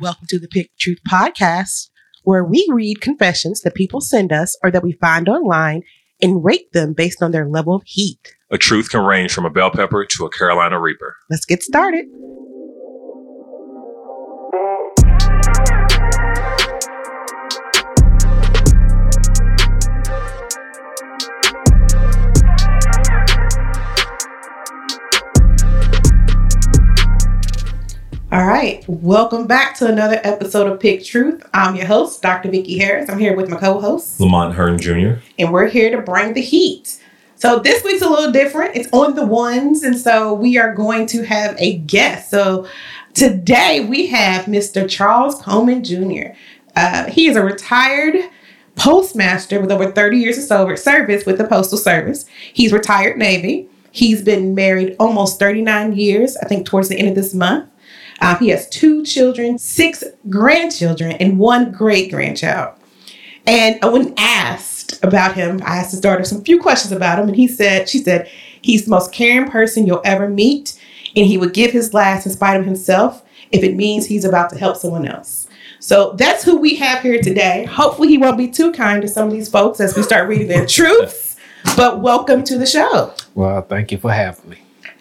Welcome to the Pick Truth Podcast, where we read confessions that people send us or that we find online and rate them based on their level of heat. A truth can range from a bell pepper to a Carolina Reaper. Let's get started. Right, welcome back to another episode of Pick Truth. I'm your host, Dr. Vicki Harris. I'm here with my co-host, Lamont Hearn Jr. and we're here to bring the heat. So this week's a little different. It's on the ones, and so we are going to have a guest. So today we have Mr. Charles Coleman Jr. Uh, he is a retired postmaster with over 30 years of service with the Postal Service. He's retired Navy. He's been married almost 39 years, I think towards the end of this month. Uh, he has two children, six grandchildren, and one great grandchild. And when asked about him, I asked his daughter some few questions about him, and he said, she said, he's the most caring person you'll ever meet, and he would give his last in spite of himself if it means he's about to help someone else. So that's who we have here today. Hopefully, he won't be too kind to some of these folks as we start reading their truths. But welcome to the show. Well, thank you for having me.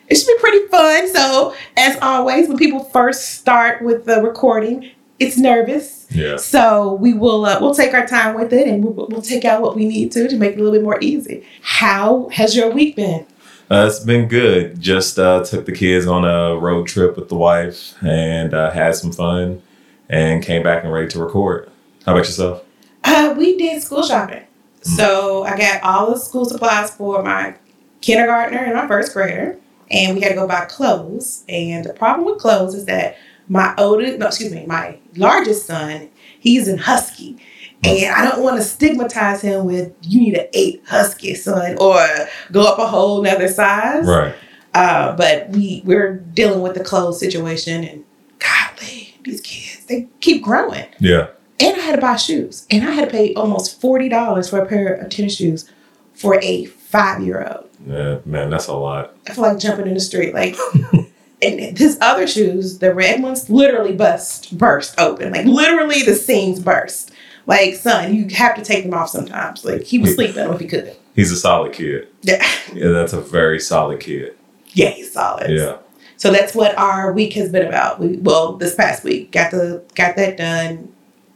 It should be pretty fun. So, as always, when people first start with the recording, it's nervous. Yeah. So we will uh, we'll take our time with it, and we'll, we'll take out what we need to to make it a little bit more easy. How has your week been? Uh, it's been good. Just uh, took the kids on a road trip with the wife and uh, had some fun and came back and ready to record. How about yourself? Uh, we did school shopping. So I got all the school supplies for my kindergartner and my first grader, and we had to go buy clothes. And the problem with clothes is that my oldest, no, excuse me, my largest son, he's in husky. And I don't want to stigmatize him with you need an eight husky son or go up a whole nother size. Right. Uh, but we we're dealing with the clothes situation and golly, these kids, they keep growing. Yeah. And I had to buy shoes. And I had to pay almost $40 for a pair of tennis shoes for a five year old. Yeah, man, that's a lot. I feel like jumping in the street. Like, and his other shoes, the red ones, literally bust, burst open. Like, literally the seams burst. Like, son, you have to take them off sometimes. Like, he was sleeping if he could. He's a solid kid. Yeah. Yeah, that's a very solid kid. Yeah, he's solid. Yeah. So that's what our week has been about. We well, this past week got the got that done,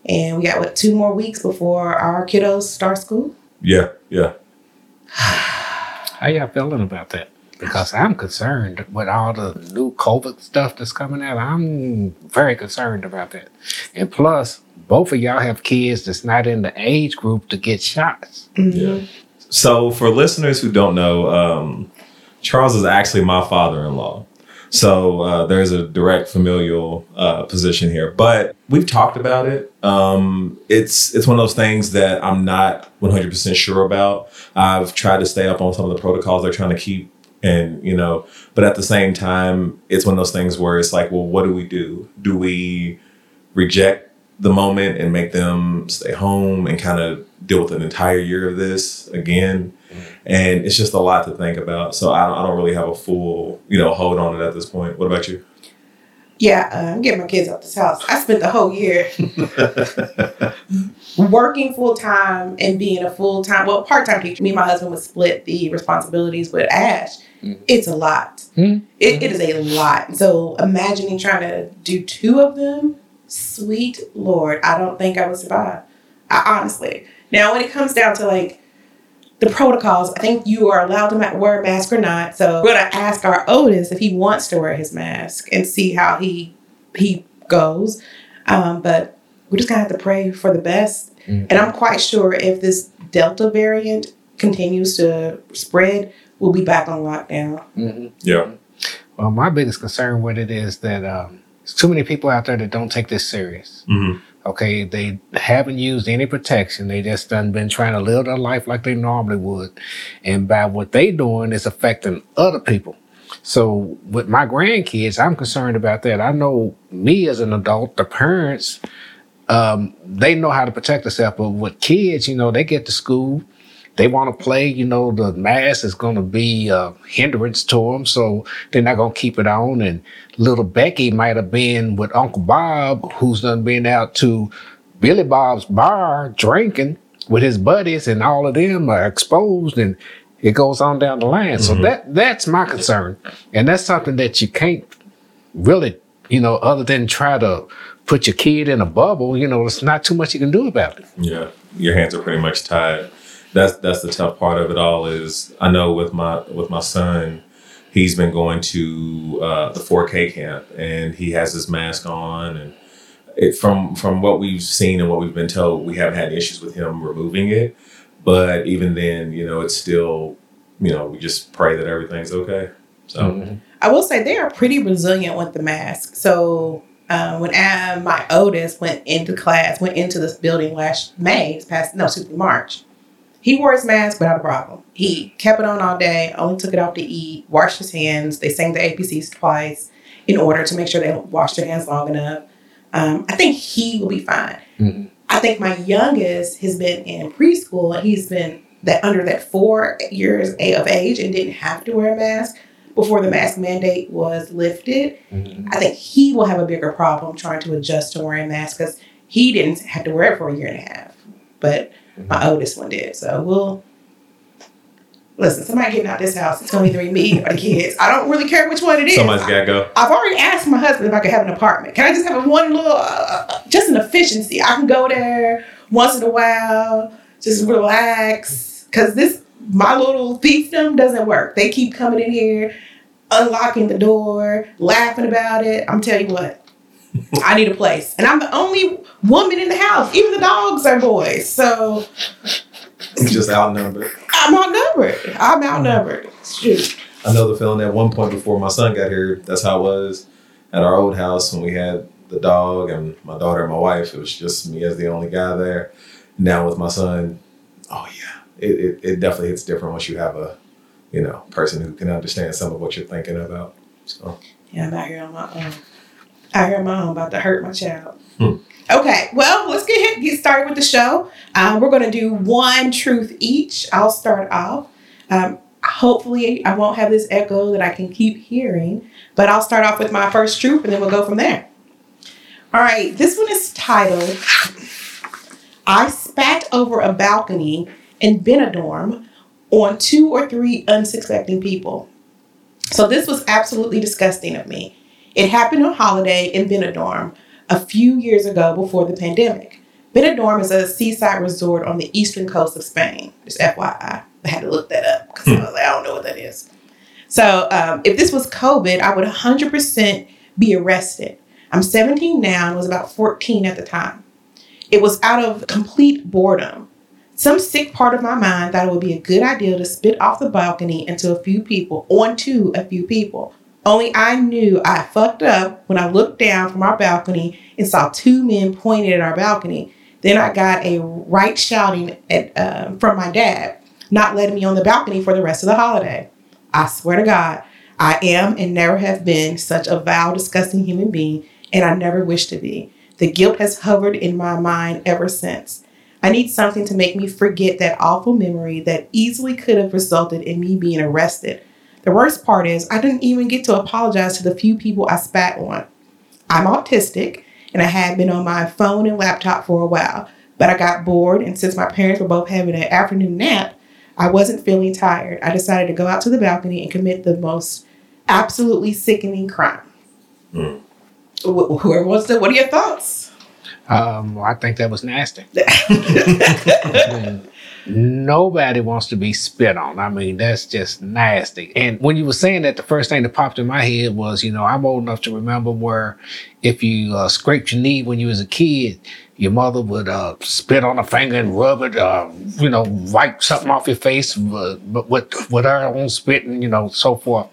and we got what two more weeks before our kiddos start school. Yeah. Yeah. How y'all feeling about that? Because I'm concerned with all the new COVID stuff that's coming out. I'm very concerned about that. And plus, both of y'all have kids that's not in the age group to get shots. Yeah. So, for listeners who don't know, um, Charles is actually my father-in-law. So uh, there's a direct familial uh, position here, but we've talked about it. Um, it's it's one of those things that I'm not 100 percent sure about. I've tried to stay up on some of the protocols they're trying to keep, and you know, but at the same time, it's one of those things where it's like, well, what do we do? Do we reject the moment and make them stay home and kind of deal with an entire year of this again? And it's just a lot to think about. So I don't, I don't really have a full, you know, hold on it at this point. What about you? Yeah, uh, I'm getting my kids out this house. I spent the whole year working full time and being a full time, well, part time teacher. Me and my husband would split the responsibilities with Ash. It's a lot. Mhm. It, it is a lot. So imagining trying to do two of them, sweet Lord, I don't think I would survive. I, honestly. Now, when it comes down to like the protocols, I think you are allowed to ma- wear a mask or not. So we're gonna ask our oldest if he wants to wear his mask and see how he he goes. Um, but we're just gonna have to pray for the best. Mm. And I'm quite sure if this Delta variant continues to spread, we'll be back on lockdown. hmm Yeah. Well, my biggest concern with it is that um, there's too many people out there that don't take this serious. hmm Okay, they haven't used any protection. They just done been trying to live their life like they normally would. And by what they're doing it's affecting other people. So with my grandkids, I'm concerned about that. I know me as an adult, the parents, um, they know how to protect themselves. But with kids, you know, they get to school they want to play, you know, the mask is going to be a hindrance to them. So they're not going to keep it on. And little Becky might have been with Uncle Bob, who's done been out to Billy Bob's bar drinking with his buddies and all of them are exposed and it goes on down the line. Mm-hmm. So that that's my concern. And that's something that you can't really, you know, other than try to put your kid in a bubble, you know, there's not too much you can do about it. Yeah. Your hands are pretty much tied. That's that's the tough part of it all is I know with my with my son, he's been going to uh, the 4K camp and he has his mask on and it, from from what we've seen and what we've been told, we haven't had issues with him removing it. But even then, you know, it's still, you know, we just pray that everything's okay. So mm-hmm. I will say they are pretty resilient with the mask. So uh, when Am, my oldest went into class, went into this building last May, past no, excuse me, March. He wore his mask without a problem. He kept it on all day, only took it off to eat, washed his hands. They sang the ABCs twice in order to make sure they washed their hands long enough. Um, I think he will be fine. Mm-hmm. I think my youngest has been in preschool and he's been that under that four years of age and didn't have to wear a mask before the mask mandate was lifted. Mm-hmm. I think he will have a bigger problem trying to adjust to wearing a mask because he didn't have to wear it for a year and a half, but. My oldest one did. So we'll listen, somebody getting out this house, it's going to either be me or the kids. I don't really care which one it is. Somebody's got to go. I've already asked my husband if I could have an apartment. Can I just have a one little, uh, uh, just an efficiency? I can go there once in a while, just relax. Because this, my little fiefdom doesn't work. They keep coming in here, unlocking the door, laughing about it. I'm telling you what. I need a place. And I'm the only woman in the house. Even the dogs are boys. So You just outnumbered. I'm outnumbered. I'm outnumbered. Shoot. I know the feeling at one point before my son got here, that's how it was at our old house when we had the dog and my daughter and my wife. It was just me as the only guy there. Now with my son, oh yeah, it, it, it definitely hits different once you have a, you know, person who can understand some of what you're thinking about. So yeah, I'm out here on my own. On my own, about to hurt my child. Hmm. Okay, well, let's get get started with the show. Um, we're going to do one truth each. I'll start off. Um, hopefully, I won't have this echo that I can keep hearing, but I'll start off with my first truth and then we'll go from there. All right, this one is titled I spat over a balcony in Benidorm on two or three unsuspecting people. So, this was absolutely disgusting of me. It happened on holiday in Benidorm a few years ago before the pandemic. Benidorm is a seaside resort on the eastern coast of Spain. Just FYI, I had to look that up because hmm. I, like, I don't know what that is. So um, if this was COVID, I would 100% be arrested. I'm 17 now and was about 14 at the time. It was out of complete boredom. Some sick part of my mind thought it would be a good idea to spit off the balcony into a few people, onto a few people. Only I knew I fucked up when I looked down from our balcony and saw two men pointing at our balcony. Then I got a right shouting at, uh, from my dad, not letting me on the balcony for the rest of the holiday. I swear to God, I am and never have been such a vile, disgusting human being, and I never wish to be. The guilt has hovered in my mind ever since. I need something to make me forget that awful memory that easily could have resulted in me being arrested the worst part is, I didn't even get to apologize to the few people I spat on. I'm autistic and I had been on my phone and laptop for a while, but I got bored, and since my parents were both having an afternoon nap, I wasn't feeling tired. I decided to go out to the balcony and commit the most absolutely sickening crime. Mm. Whoever wants to, what are your thoughts? Um, I think that was nasty. Nobody wants to be spit on. I mean, that's just nasty. And when you were saying that, the first thing that popped in my head was, you know, I'm old enough to remember where if you uh, scraped your knee when you was a kid, your mother would uh, spit on a finger and rub it, uh, you know, wipe something off your face, uh, but with with her own spit and you know so forth.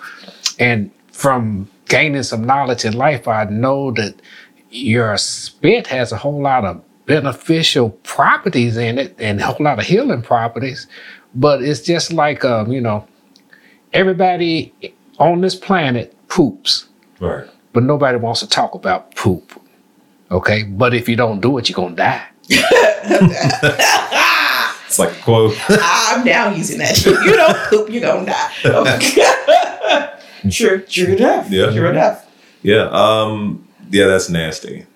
And from gaining some knowledge in life, I know that your spit has a whole lot of beneficial properties in it and a whole lot of healing properties. But it's just like, um, you know, everybody on this planet poops. Right. But nobody wants to talk about poop. Okay. But if you don't do it, you're going to die. It's like a quote. I'm now using that. shit. You don't poop, you're gonna die. true, true enough. Yeah. True enough. Yeah. Um. Yeah, that's nasty.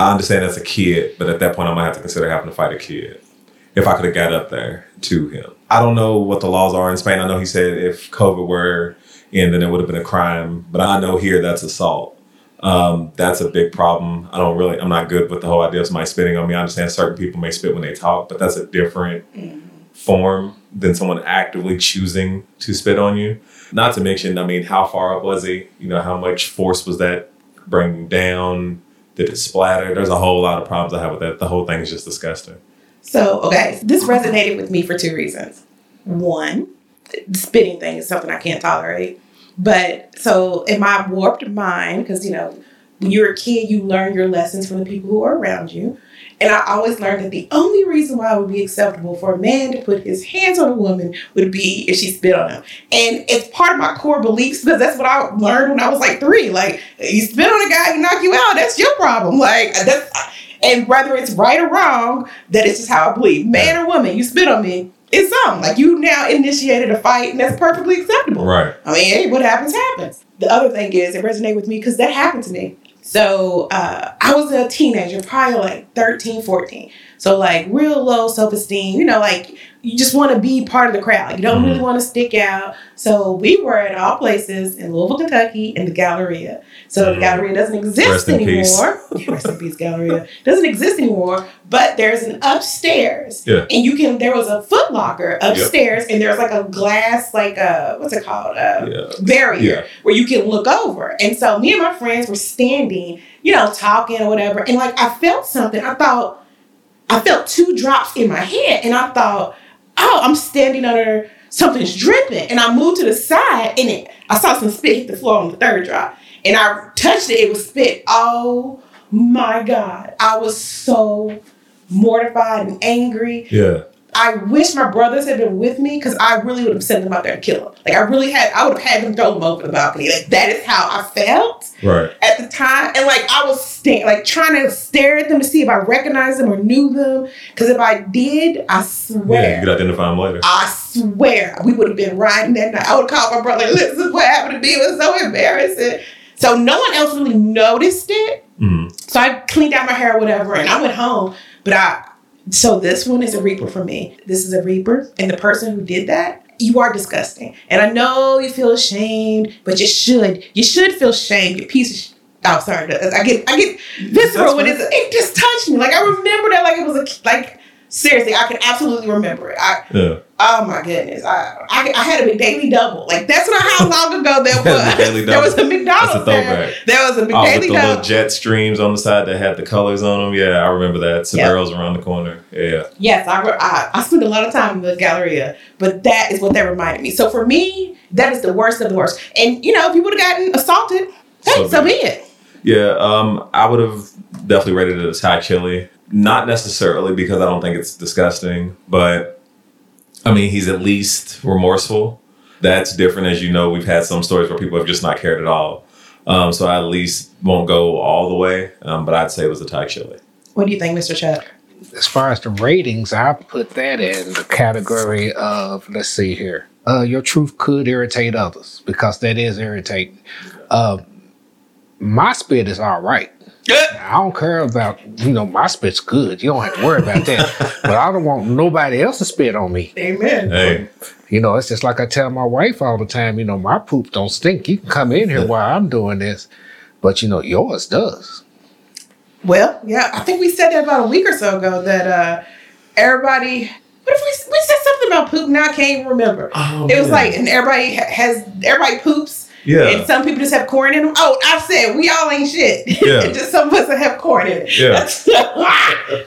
I understand as a kid, but at that point, I might have to consider having to fight a kid if I could have got up there to him. I don't know what the laws are in Spain. I know he said if COVID were in, then it would have been a crime. But I know here that's assault. Um, that's a big problem. I don't really, I'm not good with the whole idea of somebody spitting on me. I understand certain people may spit when they talk, but that's a different form than someone actively choosing to spit on you. Not to mention, I mean, how far up was he? You know, how much force was that bringing down? It splatter? There's a whole lot of problems I have with that. The whole thing is just disgusting. So, okay, this resonated with me for two reasons. One, the spitting thing is something I can't tolerate. But so, in my warped mind, because you know, when you're a kid, you learn your lessons from the people who are around you. And I always learned that the only reason why it would be acceptable for a man to put his hands on a woman would be if she spit on him. And it's part of my core beliefs because that's what I learned when I was like three. Like, you spit on a guy, he knock you out, that's your problem. Like, that's, and whether it's right or wrong, that is just how I believe. Man or woman, you spit on me, it's something. Like, you now initiated a fight, and that's perfectly acceptable. Right. I mean, hey, what happens, happens. The other thing is, it resonated with me because that happened to me. So uh, I was a teenager, probably like 13, 14. So like real low self-esteem, you know, like you just want to be part of the crowd. You don't really want to stick out. So we were at all places in Louisville, Kentucky, in the Galleria. So the Mhm. Galleria doesn't exist Rest anymore. Rest in peace, Galleria. Doesn't exist anymore. But there's an upstairs, Yeah. and you can. There was a Foot Locker upstairs, and there's like a glass, like a what's it called, a Yeah. barrier where you can look over. And so me and my friends were standing, you know, talking or whatever. And like I felt something. I thought I felt two drops in my head, and I thought, oh, I'm standing under something's dripping. And I moved to the side, and it I saw some spit hit the floor on the third drop, and I touched it. It was spit. Oh my god! I was so mortified and angry. Yeah. I wish my brothers had been with me because I really would have sent them out there to kill them. Like I really had, I would have had them throw them over the balcony. Like that is how I felt Right. at the time, and like I was sta- like trying to stare at them to see if I recognized them or knew them. Because if I did, I swear, Yeah. You could identify them later. I swear, we would have been riding that night. I would call my brother. This is what happened to me. It was so embarrassing. So no one else really noticed it. Mhm. So I cleaned out my hair or whatever, and I went home. But I, so this one is a reaper for me. This is a reaper, and the person who did that, you are disgusting. And I know you feel ashamed, but you should. You should feel shame. You piece of. Sh- oh, sorry. I get I get visceral when it's. It just touched me. Like I remember that like it was a like. Seriously, I can absolutely remember it. I, Yeah. oh my goodness, I, I I had a McDaily double. Like that's not how long ago that was. McDaily There was a. McDonald's. That's a throwback. There was a McDaily Oh, with the double. little jet streams on the side that had the colors on them. Yeah, I remember that. Sbarro's around the corner. Yeah. Yes, I, I I spent a lot of time in the Galleria, but that is what that reminded me. So for me, that is the worst of the worst. And you know, if you would have gotten assaulted, hey, So so, be be it. Yeah, um, I would have definitely rated it as high chili. Not necessarily because I don't think it's disgusting, but I mean, he's at least remorseful. That's different, as you know. We've had some stories where people have just not cared at all. Um, so I at least won't go all the way, um, but I'd say it was a Thai chili. What do you think, Mr. Chuck? As far as the ratings, I put that in the category of let's see here. Uh, your truth could irritate others because that is irritating. Uh, my spit is all right. I don't care about you know my spit's good. You don't have to worry about that. but I don't want nobody else to spit on me. Amen. Hey, You know, it's just like I tell my wife all the time. You know, my poop don't stink. You can come in here while I'm doing this, but you know yours does. Well, yeah, I think we said that about a week or so ago that uh everybody. What if we, we said something about poop? Now I can't even remember. Oh, it was man. like, and everybody has everybody poops. Yeah, And some people just have corn in them. Oh, I said we all ain't shit. Yeah. just some of us that have corn in it. Yeah. That's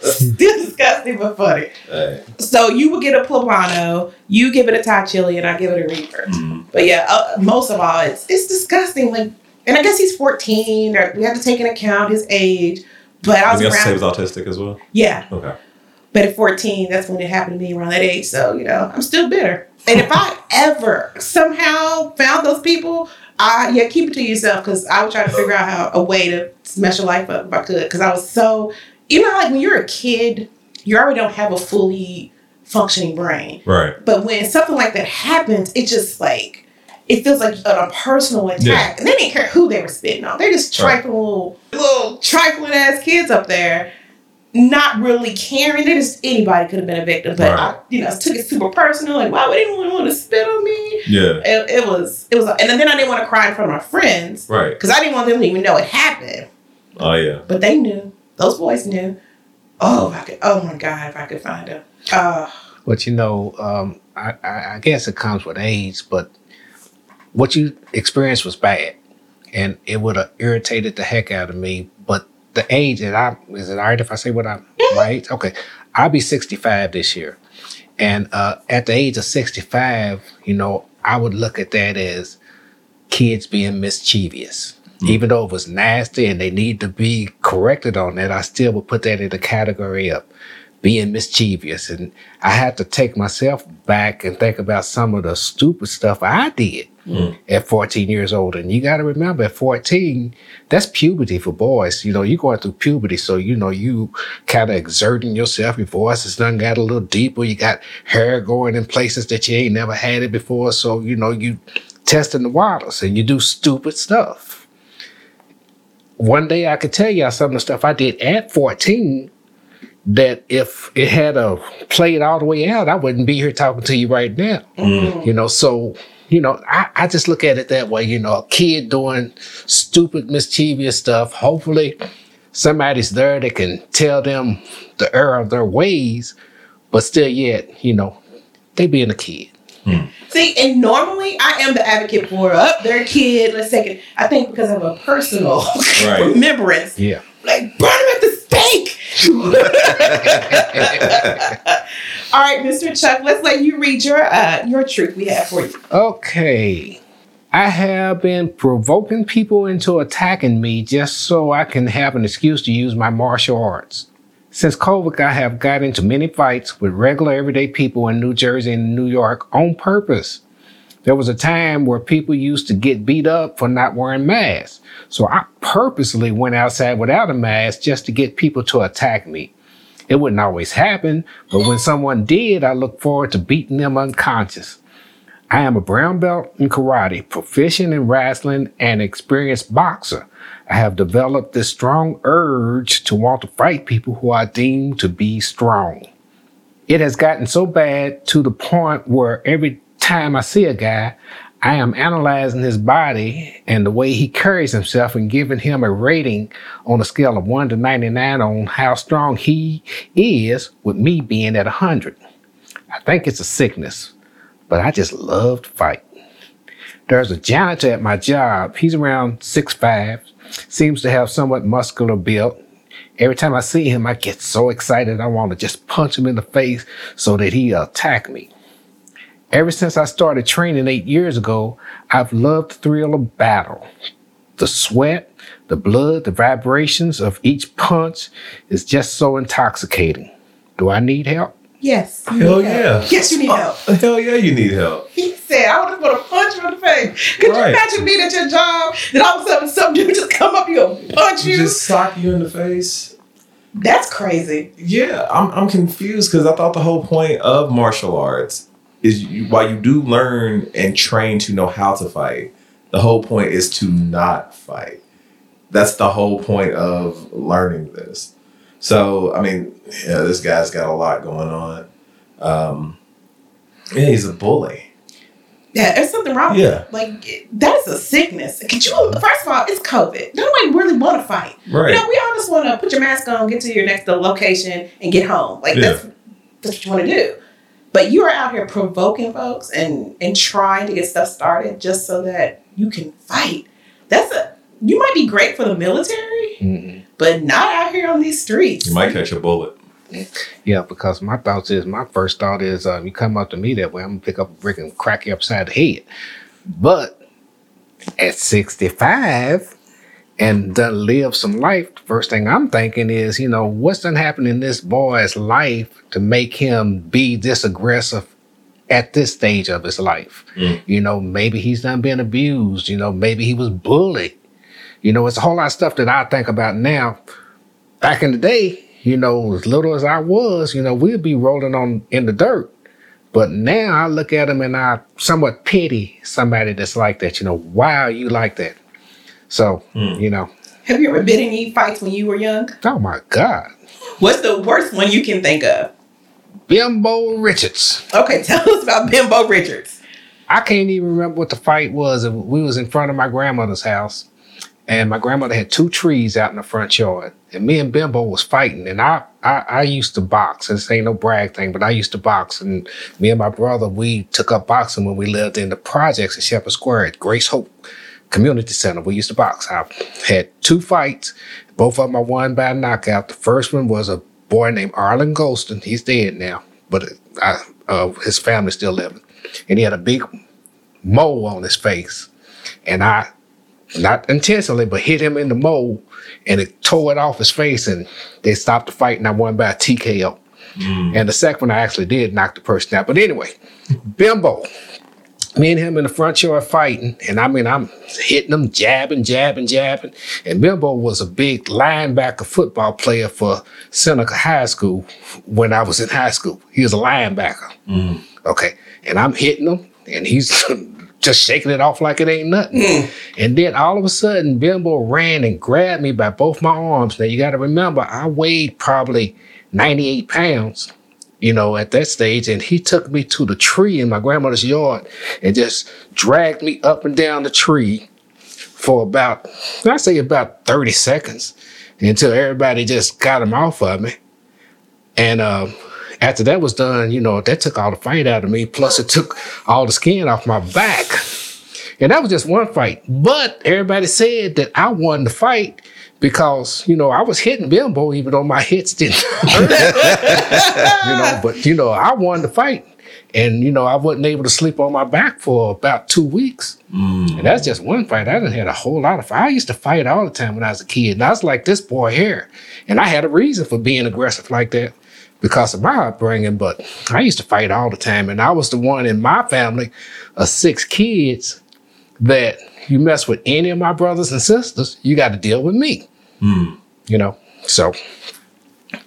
still disgusting but funny. Hey. So you would get a poblano, you give it a Thai chili, and I give it a reaper. Mhm. But yeah, uh, most of all, it's it's disgusting. Like, and I guess he's 14. Or we have to take into account his age. But I was guess around. he was autistic as well. yeah, Okay. but at 14, that's when it happened to me around that age. So, you know, I'm still bitter. And if I ever somehow found those people, I yeah, keep it to yourself because I would try to figure out how a way to mess your life up if I could. Because I was so, you know, like when you're a kid, you already don't have a fully functioning brain. Right. But when something like that happens, it just like it feels like a, a personal attack. Yeah. And they didn't care who they were spitting on. They're just Right. trifling little, little trifling ass kids up there, not really caring. They just anybody could have been a victim. But I, you know, took it super personal. Like, why would anyone want to spit on me? Yeah. It, it was it was, and then I didn't want to cry in front of my friends Right. because I didn't want them to even know it happened. Oh yeah. But they knew. Those boys knew. Oh, if I could. Oh my God, if I could find them. Uh, But you know, um, I, I, I guess it comes with age, but what you experienced was bad. And it would have irritated the heck out of me. But the age that I is it all right if I say what I'm my age? Okay. I'll be 65 this year. And uh, at the age of 65, you know, I would look at that as kids being mischievous. Even though it was nasty and they need to be corrected on that, I still would put that in the category of being mischievous. And I had to take myself back and think about some of the stupid stuff I did Mm. at 14 years old. And you got to remember, at 14, that's puberty for boys. You know, you're going through puberty. So, you know, you kind of exerting yourself. Your voice has done got a little deeper. You got hair going in places that you ain't never had it before. So, you know, you testing the waters and you do stupid stuff. One day I could tell y'all some of the stuff I did at 14 that if it had a played all the way out, I wouldn't be here talking to you right now. Mm. You know, so you know, I, I just look at it that way. You know, a kid doing stupid, mischievous stuff. Hopefully, somebody's there that can tell them the error of their ways, but still, yet, you know, they being a kid. Hmm. See, and normally I am the advocate for up their kid. Let's take it. I think because of a personal Right. remembrance, Yeah. like burn him at the stake. All right, Mr. Chuck, let's let you read your uh, your truth we have for you. Okay. I have been provoking people into attacking me just so I can have an excuse to use my martial arts. Since COVID, I have got into many fights with regular everyday people in New Jersey and New York on purpose. There was a time where people used to get beat up for not wearing masks. So I purposely went outside without a mask just to get people to attack me. It wouldn't always happen, but when someone did, I looked forward to beating them unconscious. I am a brown belt in karate, proficient in wrestling, and experienced boxer. I have developed this strong urge to want to fight people who I deem to be strong. It has gotten so bad to the point where every time I see a guy, I am analyzing his body and the way he carries himself and giving him a rating on a scale of 1 to 99 on how strong he is, with me being at 100. I think it's a sickness, but I just love to fight. There's a janitor at my job. He's around 6'5, seems to have somewhat muscular build. Every time I see him, I get so excited I want to just punch him in the face so that he attack me. Ever since I started training eight years ago, I've loved the thrill of battle. The sweat, the blood, the vibrations of each punch is just so intoxicating. Do I need help? Yes. you Hell need help. yeah. Yes, you need oh, help. Hell yeah, you need help. He said, I would just want to punch you in the face. Could Right. you imagine being at your job and all of a sudden some dude just come up here and punch you? Just sock you in the face. That's crazy. Yeah, I'm I'm confused because I thought the whole point of martial arts is you, while you do learn and train to know how to fight, the whole point is to not fight. That's the whole point of learning this. So I mean, yeah, this guy's got a lot going on. Um, yeah, he's a bully. Yeah, there's something wrong. Yeah. Like that's a sickness. Could you first of all, it's COVID. Nobody really want to fight. Right. You know, we all just want to put your mask on, get to your next location, and get home. Like Yeah. that's that's what you want to do. But you are out here provoking folks and and trying to get stuff started just so that you can fight. That's a you might be great for the military, Mm-mm. but not out here on these streets. You might catch a bullet. Yeah, because my thoughts is my first thought is uh, you come up to me that way, I'm gonna pick up a brick and crack you upside the head. But at 65 and done live some life, the first thing I'm thinking is, you know, what's done happened in this boy's life to make him be this aggressive at this stage of his life? Mm. You know, maybe he's done been abused, you know, maybe he was bullied. You know, it's a whole lot of stuff that I think about now. Back in the day, you know, as little as I was, you know, we'd be rolling on in the dirt. But now I look at him and I somewhat pity somebody that's like that. You know, why are you like that? So, hmm. you know, Have you ever been in any fights when you were young? oh my God. What's the worst one you can think of? Bimbo Richards. Okay, tell us about Bimbo Richards. I can't even remember what the fight was. We was in front of my grandmother's house, and my grandmother had two trees out in the front yard, and me and Bimbo was fighting. And I, I, I used to box. This ain't no brag thing, but I used to box. And me and my brother, we took up boxing when we lived in the projects at Sheppard Square at Grace Hope Community Center. We used to box. I had two fights. Both of them I won by knockout. The first one was a boy named Arlen Golston. He's dead now, but I, uh, his family's still living. And he had a big mole on his face. And I, not intentionally, but hit him in the mole and it tore it off his face and they stopped the fight and I won by a TKO. And the second one I actually did knock the person out. But anyway, Bimbo, me and him in the front yard fighting, and I mean I'm hitting him, jabbing, jabbing, jabbing. And Bimbo was a big linebacker football player for Seneca High School when I was in high school. He was a linebacker. Mm. Okay. And I'm hitting him, and he's just shaking it off like it ain't nothing. Mm. And then all of a sudden, Bimbo ran and grabbed me by both my arms. Now you got to remember, I weighed probably 98 pounds, you know, at that stage. And he took me to the tree in my grandmother's yard and just dragged me up and down the tree for about, I say about 30 seconds until everybody just got him off of me. And um, after that was done, you know, that took all the fight out of me. Plus, it took all the skin off my back. And that was just one fight. But everybody said that I won the fight because, you know, I was hitting Bimbo even though my hits didn't hurt. you know, but, you know, I won the fight. And, you know, I wasn't able to sleep on my back for about two weeks. Mm. And that's just one fight. I done had a whole lot of fight. I used to fight all the time when I was a kid. And I was like this boy here. And I had a reason for being aggressive like that because of my upbringing, but I used to fight all the time. And I was the one in my family of six kids that you mess with any of my brothers and sisters, you got to deal with me. You know? So,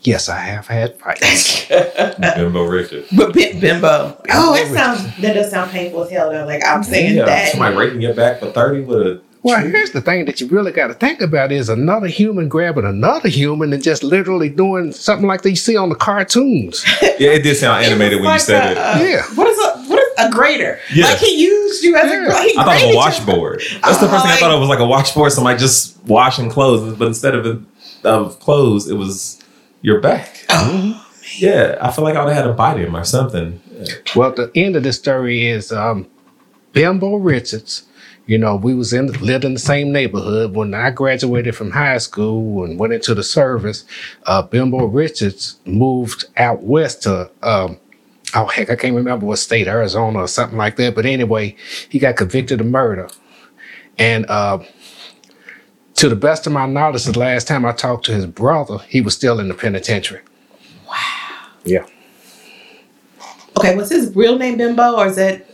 yes, I have had fights. Bimbo Richard. But Bim- Bimbo. Oh, it sounds that does sound painful as hell though. Like I'm saying Yeah, that. somebody raking your back for 30 with a. well, here's the thing that you really got to think about is another human grabbing another human and just literally doing something like they see on the cartoons. Yeah, it did sound animated when you said a, it. uh, Yeah. What is a what is a grater? Yeah. Like he used you as a he I thought of a washboard. That's the first thing I thought of was like a washboard, somebody just washing clothes, but instead of of clothes, it was your back. Oh, Yeah, I feel like I would have had a bite him or something. Well, the end of the story is um, Bimbo Richards. You know, we was in lived in the same neighborhood when I graduated from high school and went into the service. Uh, Bimbo Richards moved out west to um, oh heck, I can't remember what state, Arizona or something like that. But anyway, he got convicted of murder, and uh, to the best of my knowledge, the last time I talked to his brother, he was still in the penitentiary. Wow. Yeah. okay. Was his real name Bimbo or is that?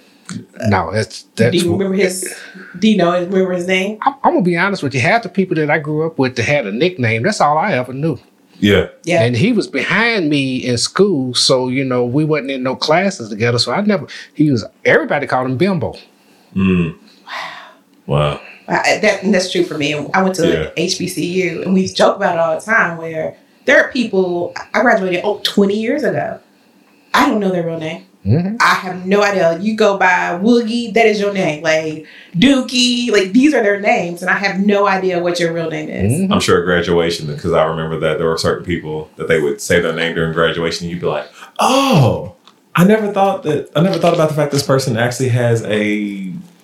No, that's that's. do you remember his? Do you know? Remember his name? I'm, I'm gonna be honest with you. Half the people that I grew up with that had a nickname, that's all I ever knew. Yeah. Yeah. And he was behind me in school, so you know we wasn't in no classes together. So I never. He was. Everybody called him Bimbo. Mm. Wow. I- that, and that's true for me. I went to Yeah. HBCU and we joke about it all the time where there are people, I graduated oh, 20 years ago. I don't know their real name. Mhm. I have no idea. You go by Woogie, that is your name. Like Dookie, like these are their names, and I have no idea what your real name is. Mhm. I'm sure at graduation, because I remember that there were certain people that they would say their name during graduation, and you'd be like, "Oh, I never thought that. I never thought about the fact this person actually has a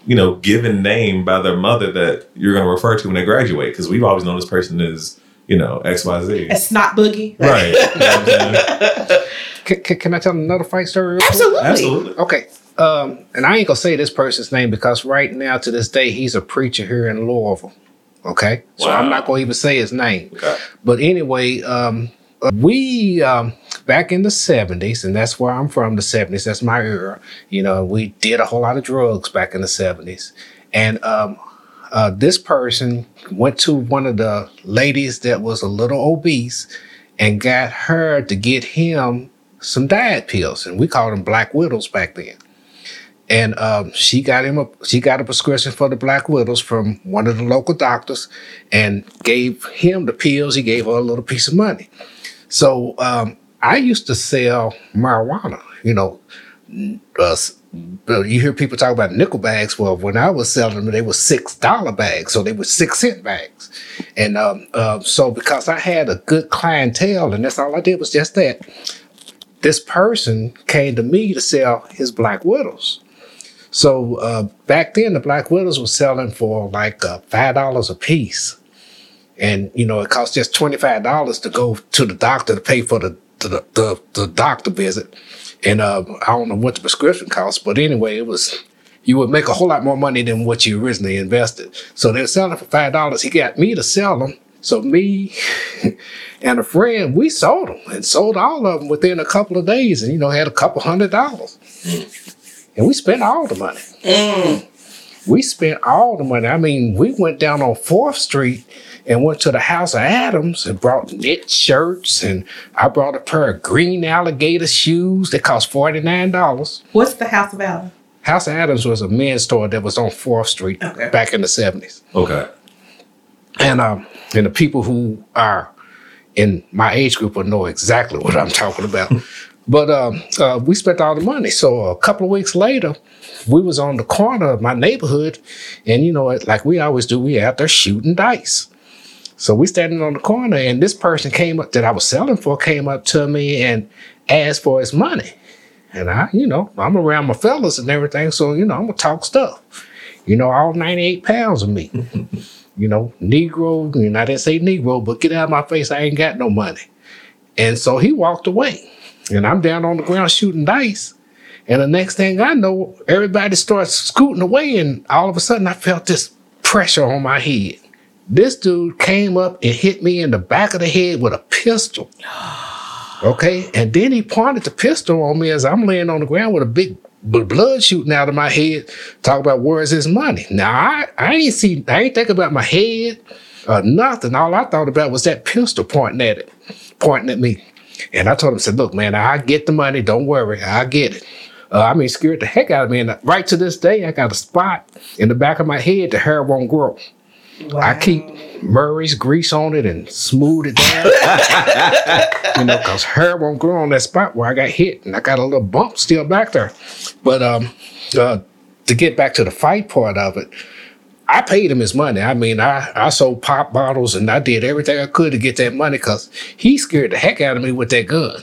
you know given name by their mother that you're going to refer to when they graduate." Because we've always known this person is you know X Y Z. X Y Z. A snot boogie. Right. You know what I'm saying? Can, can, can I tell another fight story? real quick? Absolutely. Absolutely. Okay. Um, and I ain't gonna say this person's name because right now to this day he's a preacher here in Louisville. Okay, wow. so I'm not gonna even say his name. Okay. But anyway, um, uh, we um, back in the '70s, and that's where I'm from. The '70s, that's my era. You know, we did a whole lot of drugs back in the '70s, and um, uh, this person went to one of the ladies that was a little obese, and got her to get him some diet pills, and we called them Black Widows back then. And um, she got him a she got a prescription for the Black Widows from one of the local doctors, and gave him the pills. He gave her a little piece of money. So um, I used to sell marijuana. You know, uh, you hear people talk about nickel bags. Well, when I was selling them, they were six dollar bags, so they were six cent bags. And um, uh, so because I had a good clientele, and that's all I did was just that. This person came to me to sell his Black Widows. So uh, back then, the Black Widows were selling for like uh, five dollars a piece, and you know it cost just twenty five dollars to go to the doctor to pay for the the, the, the doctor visit. And uh, I don't know what the prescription cost, but anyway, it was you would make a whole lot more money than what you originally invested. So they're selling for five dollars. He got me to sell them. So me and a friend, we sold them and sold all of them within a couple of days, and you know had a couple hundred dollars. And we spent all the money. Mm. We spent all the money. I mean, we went down on Fourth Street and went to the House of Adams and brought knit shirts and I brought a pair of green alligator shoes that cost $49. What's the House of Adams? House of Adams was a men's store that was on 4th Street okay. back in the 70s. Okay. And um and the people who are in my age group will know exactly what I'm talking about. but um, uh, we spent all the money. So a couple of weeks later, we was on the corner of my neighborhood, and you know, like we always do, we out there shooting dice. So we standing on the corner, and this person came up that I was selling for came up to me and asked for his money. And I, you know, I'm around my fellas and everything, so you know, I'm gonna talk stuff. You know, all 98 pounds of me. you know, Negro, and I didn't say Negro, but get out of my face, I ain't got no money. And so he walked away. And I'm down on the ground shooting dice. And the next thing I know, everybody starts scooting away, and all of a sudden I felt this pressure on my head. This dude came up and hit me in the back of the head with a pistol. Okay. And then he pointed the pistol on me as I'm laying on the ground with a big blood shooting out of my head. Talk about where's his money. Now I, I ain't see I ain't think about my head or nothing. All I thought about was that pistol pointing at it, pointing at me. And I told him, said, look, man, I get the money. Don't worry. I get it. Uh, I mean, scared the heck out of me. And right to this day, I got a spot in the back of my head. The hair won't grow. Wow. I keep Murray's grease on it and smooth it down. you know, because hair won't grow on that spot where I got hit, and I got a little bump still back there. But um, uh, to get back to the fight part of it, I paid him his money. I mean, I, I sold pop bottles and I did everything I could to get that money because he scared the heck out of me with that gun.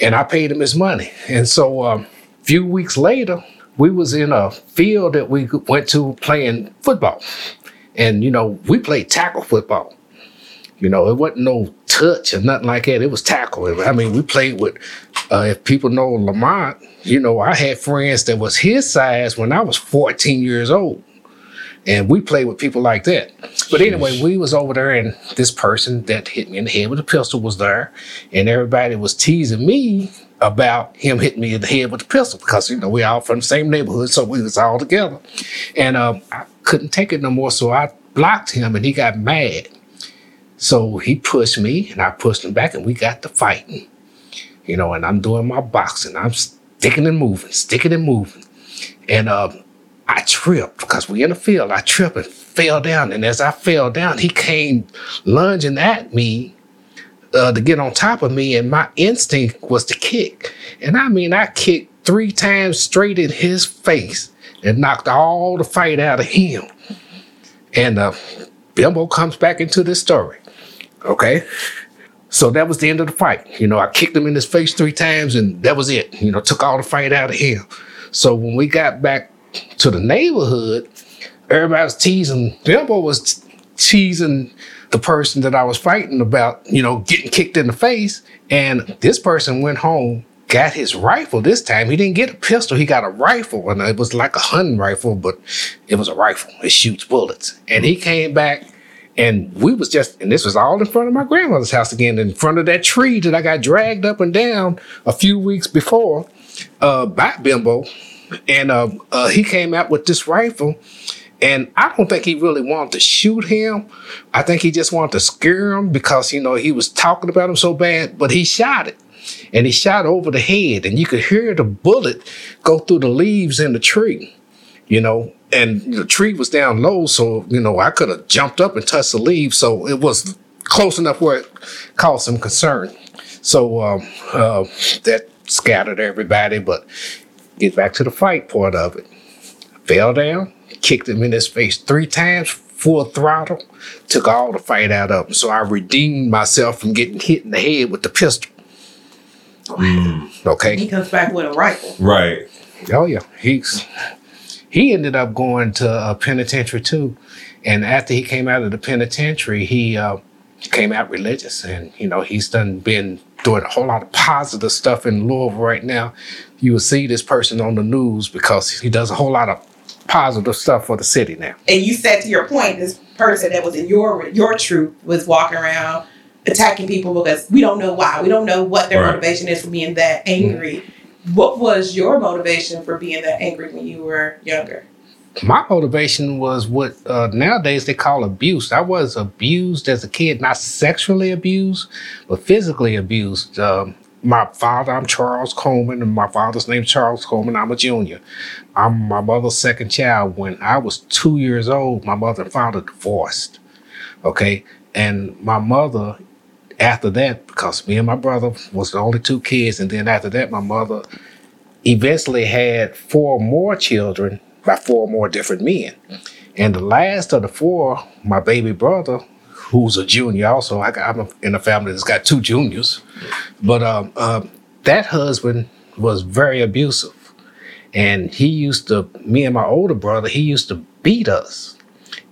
And I paid him his money. And so a um, few weeks later, we was in a field that we went to playing football. And, you know, we played tackle football. You know, it wasn't no touch or nothing like that. It was tackle. I mean, we played with, uh, if people know Lamont, you know, I had friends that was his size when I was 14 years old. And we played with people like that. But anyway, we was over there and this person that hit me in the head with a pistol was there. And everybody was teasing me about him hitting me in the head with a pistol because, you know, we all from the same neighborhood. So we was all together. And um, I couldn't take it no more. So I blocked him and he got mad. So he pushed me and I pushed him back and we got to fighting. You know, and I'm doing my boxing. I'm sticking and moving, sticking and moving. And uh, I tripped because we in the field. I tripped and fell down. And as I fell down, he came lunging at me uh, to get on top of me. And my instinct was to kick. And I mean, I kicked three times straight in his face and knocked all the fight out of him. And uh, Bimbo comes back into this story. Okay. So that was the end of the fight. You know, I kicked him in his face three times and that was it. You know, took all the fight out of him. So when we got back to the neighborhood, everybody was teasing. Bimbo was teasing the person that I was fighting about, you know, getting kicked in the face. And this person went home, got his rifle this time. He didn't get a pistol, he got a rifle. And it was like a hunting rifle, but it was a rifle. It shoots bullets. And he came back and we was just, and this was all in front of my grandmother's house again, in front of that tree that I got dragged up and down a few weeks before uh, by Bimbo. And uh, uh, he came out with this rifle And I don't think he really wanted to shoot him. I think he just wanted to scare him because, you know, he was talking about him so bad, but he shot it. And he shot over the head, and you could hear the bullet go through the leaves in the tree, you know. And the tree was down low, so, you know, I could have jumped up and touched the leaves. So it was close enough where it caused some concern. So um, uh, that scattered everybody, but get back to the fight part of it. Fell down, kicked him in his face three times, full throttle, took all the fight out of him. So I redeemed myself from getting hit in the head with the pistol. Okay. He comes back with a rifle. Right. Oh yeah, he's he ended up going to a penitentiary too, and after he came out of the penitentiary, he uh, came out religious, and you know he's done been doing a whole lot of positive stuff in Louisville right now. You will see this person on the news because he does a whole lot of positive stuff for the city now. And you said to your point, this person that was in your your troop was walking around attacking people because we don't know why. We don't know what their Right. motivation is for being that angry. What was your motivation for being that angry when you were younger? my motivation was what uh, nowadays they call abuse. I was abused as a kid, not sexually abused, but physically abused. Um, my father, I'm Charles Coleman, and my father's name is Charles Coleman. I'm a junior. I'm my mother's second child. When I was two years old, my mother and father divorced. Okay, and my mother, after that, because me and my brother was the only two kids, and then after that, my mother eventually had four more children by four more different men. And the last of the four, my baby brother, who's a junior also, I I'm in a family that's got two juniors, but um, um, that husband was very abusive. And he used to, me and my older brother, he used to beat us.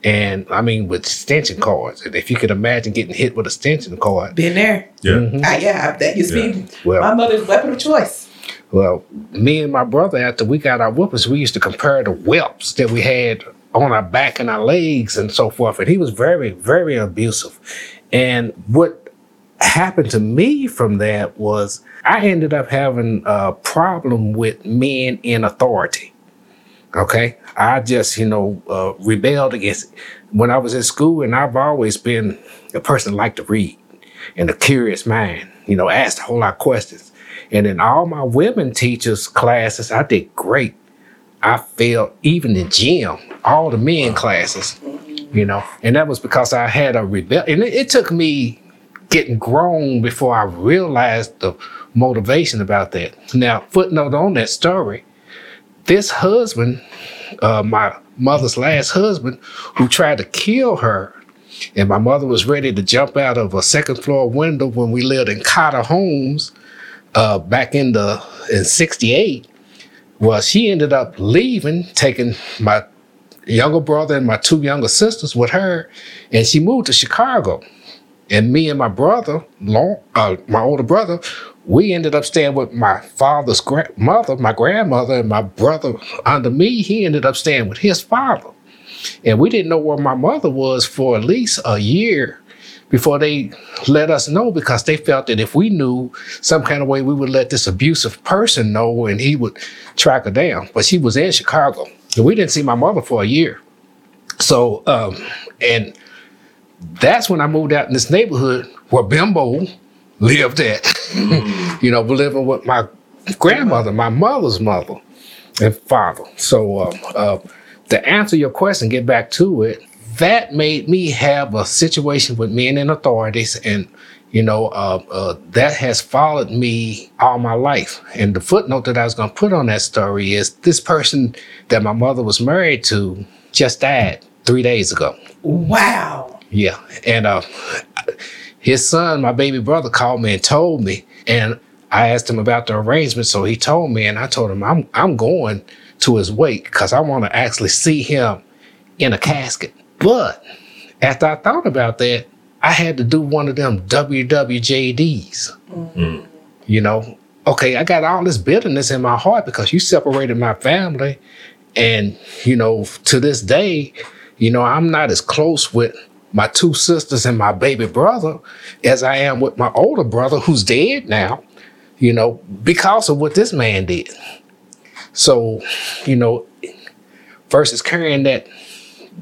And I mean, with extension cords. And if you could imagine getting hit with a extension cord. Been there. Yeah. Mhm. Ah, yeah, that used to Yeah. be Well, my mother's weapon of choice. Well, me and my brother, after we got our whoopings, we used to compare the whelps that we had on our back and our legs and so forth. And he was very, very abusive. And what happened to me from that was I ended up having a problem with men in authority. Okay. I just, you know, uh, rebelled against it. When I was in school, and I've always been a person that liked to read and a curious mind, you know, asked a whole lot of questions. And in all my women teachers classes, I did great. I failed even in gym, all the men classes, you know, and that was because I had a rebel. And it, it took me getting grown before I realized the motivation about that. Now, footnote on that story, this husband, uh, my mother's last husband, who tried to kill her, and my mother was ready to jump out of a second floor window when we lived in Cotter Homes uh, back in the in '68. Well, she ended up leaving, taking my younger brother and my two younger sisters with her, and she moved to Chicago. And me and my brother, long, uh, my older brother, we ended up staying with my father's grandmother, my grandmother, and my brother under me. He ended up staying with his father. And we didn't know where my mother was for at least a year before they let us know because they felt that if we knew some kind of way, we would let this abusive person know and he would track her down. But she was in Chicago. And we didn't see my mother for a year. So, um, and that's when I moved out in this neighborhood where Bimbo lived at. you know, living with my grandmother, my mother's mother and father. So, uh, uh, to answer your question, get back to it, that made me have a situation with men in authorities and you know uh, uh, that has followed me all my life and the footnote that i was going to put on that story is this person that my mother was married to just died three days ago Wow. Yeah and uh, his son my baby brother called me and told me and i asked him about the arrangement so he told me and i told him i'm, I'm going to his wake because i want to actually see him in a casket but after I thought about that, I had to do one of them WWJDs. You know, okay, I got all this bitterness in my heart because you separated my family. And, you know, to this day, you know, I'm not as close with my two sisters and my baby brother as I am with my older brother who's dead now, you know, because of what this man did. So, you know, versus carrying that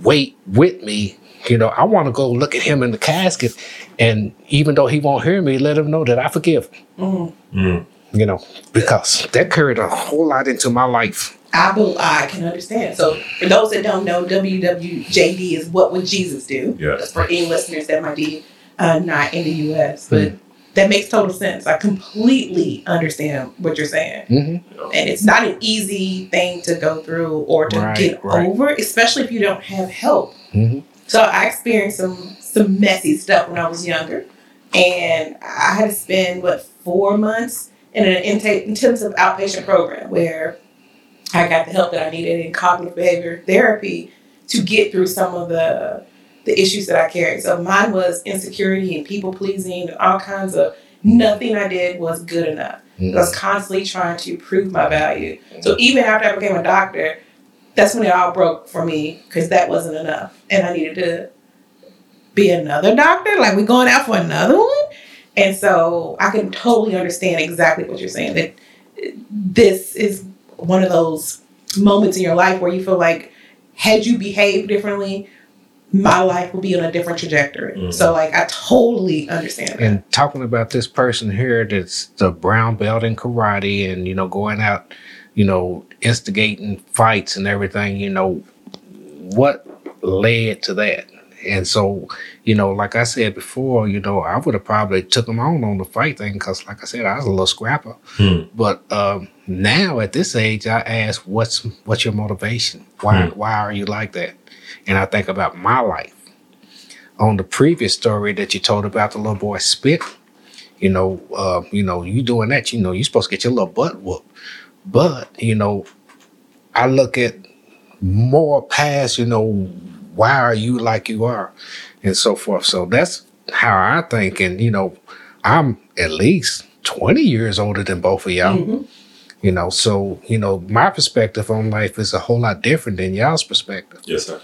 weight with me. You know, I want to go look at him in the casket, and even though he won't hear me, let him know that I forgive him. Mm. You know, because that carried a whole lot into my life. I, bel I can understand. So, for those that don't know, WWJD is What Would Jesus Do? That's for any listeners that might be uh, not in the US. But that makes total sense. I completely understand what you're saying. hmm And it's not an easy thing to go through or to Right, get right. over, especially if you don't have help. hmm So I experienced some some messy stuff when I was younger, and I had to spend what four months in an intake intensive outpatient program where I got the help that I needed in cognitive behavior therapy to get through some of the the issues that I carried. So mine was insecurity and people pleasing and all kinds of nothing I did was good enough. Mm. I was constantly trying to prove my value. So mm. even after I became a doctor, that's when it all broke for me because that wasn't enough, and I needed to be another doctor. Like we're going out for another one, and so I can totally understand exactly what you're saying. That uh, this is one of those moments in your life where you feel like, had you behaved differently, my life would be on a different trajectory. Mhm. So like I totally understand that. And talking about this person here that's the brown belt in karate and, you know, going out, you know, instigating fights and everything, you know, what led to that? And so, you know, like I said before, you know, I would have probably took him on on the fight thing because, like I said, I was a little scrapper. Hmm. But um, now at this age, I ask, "What's what's your motivation? Why Hmm. why are you like that?" And I think about my life. On the previous story that you told about the little boy spit, you know, uh, you know, you doing that, you know, you're supposed to get your little butt whooped. But you know, I look at more past, you know, why are you like you are, and so forth. So that's how I think, and you know, I'm at least 20 years older than both of y'all. Mhm. You know, so you know, my perspective on life is a whole lot different than y'all's perspective. Yes, sir.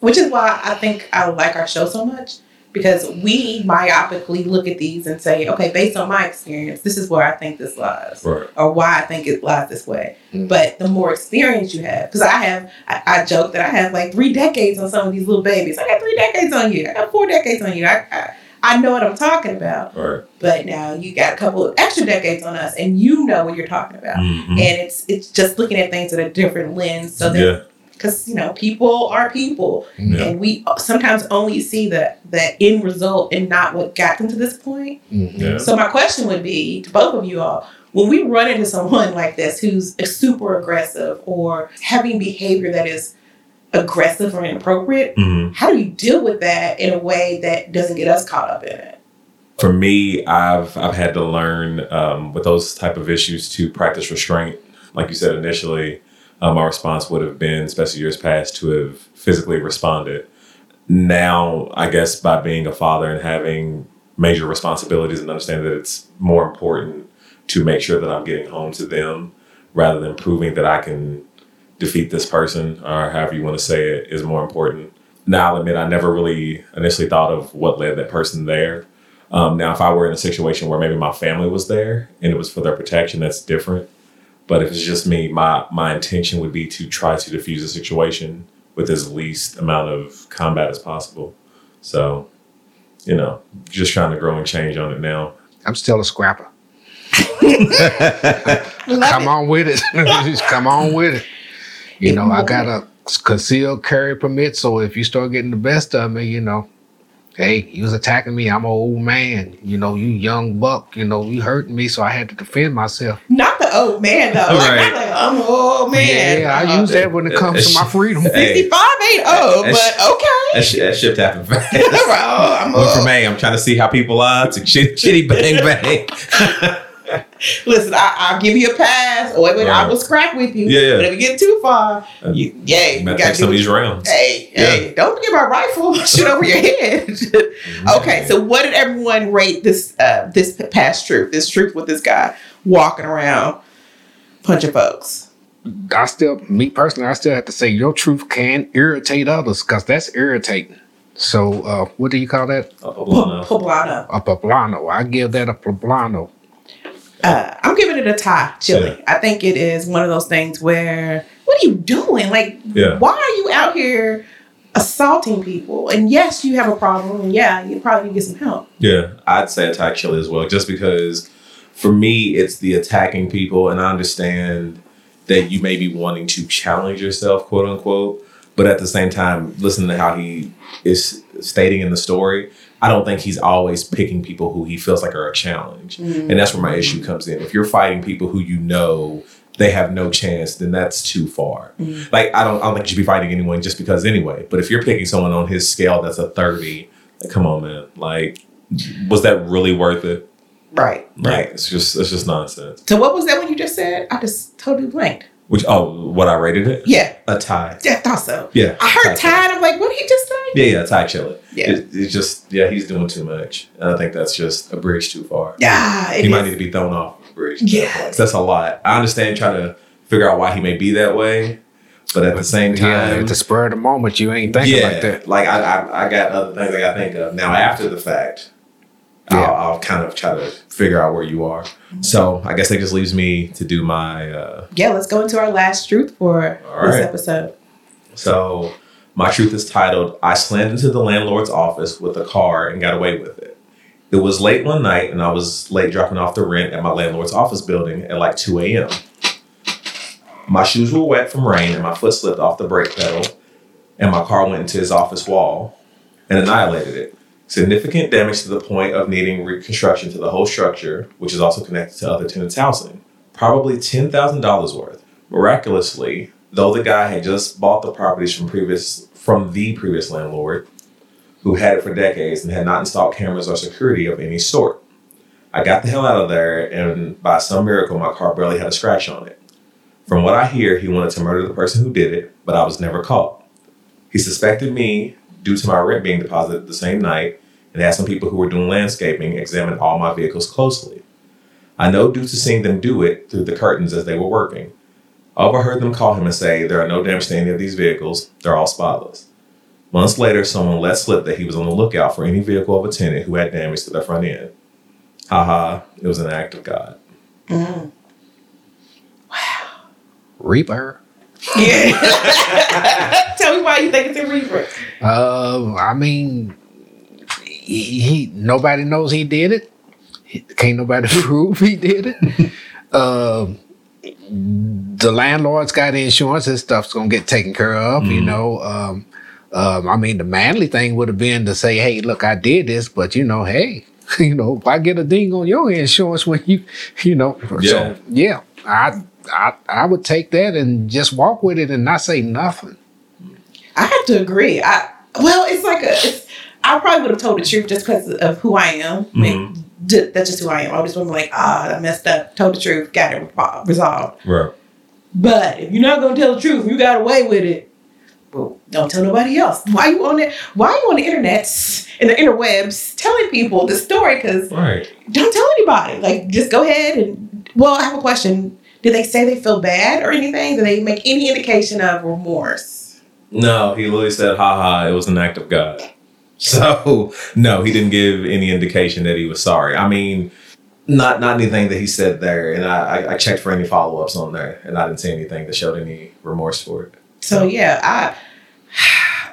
which is why I think I like our show so much because we myopically look at these and say, okay, based on my experience, this is where I think this lies, Right. or why I think it lies this way. Mm. But the more experience you have, because I have, I, I joke that I have like three decades on some of these little babies. I got three decades on you. I got four decades on you. I, I, I know what I'm talking about. Right. But now you got a couple of extra decades on us, and you know what you're talking about. Mhm. And it's it's just looking at things at a different lens, so that yeah. because you know people are people Yeah. and we sometimes only see the the end result and not what got them to this point Mhm. Yeah. so my question would be to both of you all when we run into someone like this who's super aggressive or having behavior that is aggressive or inappropriate Mhm. how do you deal with that in a way that doesn't get us caught up in it For me, I've I've had to learn um, with those type of issues to practice restraint. Like you said initially, um, my response would have been, especially years past, to have physically responded. Now, I guess by being a father and having major responsibilities and understanding that it's more important to make sure that I'm getting home to them rather than proving that I can defeat this person or however you want to say it is more important. Now, I'll admit I never really initially thought of what led that person there. Um, now, if I were in a situation where maybe my family was there and it was for their protection, that's different. But if it's just me, my my intention would be to try to diffuse the situation with as least amount of combat as possible. So, you know, just trying to grow and change on it now. I'm still a scrapper. Come it. on with it. Just come on with it. You know, I got a concealed carry permit, so if you start getting the best of me, you know, hey, you was attacking me. I'm an old man. You know, you young buck. You know, you hurting me, so I had to defend myself. not the old man though like, Right. not like I'm an old man Yeah, I use that when it comes to my freedom. Hey. 65 ain't old but okay That, sh- that shift happened fast. oh, I'm Went from old. A, I'm trying to see how people are to shitty, shitty bang bang. Listen, I, I'll give you a pass. Or wait, wait, I will scrap with you. Yeah, yeah. But if you get too far, you, yeah, you You might got take to some of these rounds. Hey, hey, don't get my rifle shoot over your head. okay, so what did everyone rate this uh, this past truth? This truth with this guy walking around punching folks. I still, me personally, I still have to say your truth can irritate others because that's irritating. So, uh, what do you call that? A Poblano. Poblano. A poblano. I give that a poblano. Uh, I'm giving it a Thai, chili. I think it is one of those things where, what are you doing? Like, Yeah. why are you out here assaulting people. And yes, you have a problem. Yeah, you probably need to get some help. Yeah, I'd say attack chili as well, just because for me, it's the attacking people, and I understand that you may be wanting to challenge yourself, quote unquote. But at the same time, listen to how he is stating in the story. I don't think he's always picking people who he feels like are a challenge. Mm-hmm. And that's where my issue comes in. If you're fighting people who you know they have no chance, then that's too far. Mm-hmm. Like I don't I don't think you should be fighting anyone just because anyway. But if you're picking someone on his scale that's a 30, like come on man. Like was that really worth it? Right. Like it's just it's just nonsense. So what was that one you just said? I just totally blanked. Which oh what I rated it? Yeah. A tie. Yeah, I thought so. Yeah. I heard tie. tied. I'm like, what did he just say? Yeah, yeah, Thai chili. Yeah. It, it's just yeah, he's doing too much. And I think that's just a bridge too far. Yeah. it he might need to be thrown off the bridge. Yeah. That's a lot. I understand trying to figure out why he may be that way, but at the same Yeah, time, at the spur of the moment, you ain't thinking yeah, like that. like I, I, I got other things I got to think of now. After the fact, Yeah. I'll, I'll kind of try to figure out where you are. So I guess that just leaves me to do my. Uh, Yeah, let's go into our last truth for this right. episode. so my truth is titled "I slammed into the landlord's office with a car and got away with it." It was late one night, and I was late dropping off the rent at my landlord's office building at like 2 a.m. My shoes were wet from rain, and my foot slipped off the brake pedal, and my car went into his office wall and annihilated it. Significant damage to the point of needing reconstruction to the whole structure, which is also connected to other tenants' housing. Probably $10,000 worth. Miraculously, though the guy had just bought the properties from previous from the previous landlord, who had it for decades and had not installed cameras or security of any sort. I got the hell out of there, and by some miracle, my car barely had a scratch on it. From what I hear, he wanted to murder the person who did it, but I was never caught. He suspected me due to my rent being deposited the same night and had some people who were doing landscaping examine all my vehicles closely. I know due to seeing them do it through the curtains as they were working. I overheard them call him and say, There are no damage to any of these vehicles, they're all spotless. Months later, someone let slip that he was on the lookout for any vehicle of a tenant who had damage to their front end. Haha, it was an act of God. Wow. Reaper. Yeah. Tell me why you think it's a reaper. Uh, I mean, he, he nobody knows he did it. He- Can't nobody prove he did it. Um, the landlord's got insurance. His stuff's gonna get taken care of. You know. Um, um, I mean, the manly thing would have been to say, "Hey, look, I did this," but you know, hey, you know, if I get a ding on your insurance when you, you know, Yeah. so yeah, I, I, I would take that and just walk with it and not say nothing. I have to agree. I well, it's like a. It's, I probably would have told the truth just because of who I am. I mean, d- that's just who I am. I just want to be like, ah, I messed up. Told the truth. Got it resolved. Right. But if you're not gonna tell the truth, you got away with it. Well, don't tell nobody else. Why you on it? Why you on the internet and the interwebs telling people the story? Because Right. don't tell anybody. Like, just go ahead and. Well, I have a question. Did they say they feel bad or anything? Do they make any indication of remorse? No, he literally said, "Ha ha! it was an act of God. So, no, he didn't give any indication that he was sorry. I mean, not not anything that he said there. And I, I, I checked for any follow ups on there, and I didn't see anything that showed any remorse for it. So yeah, I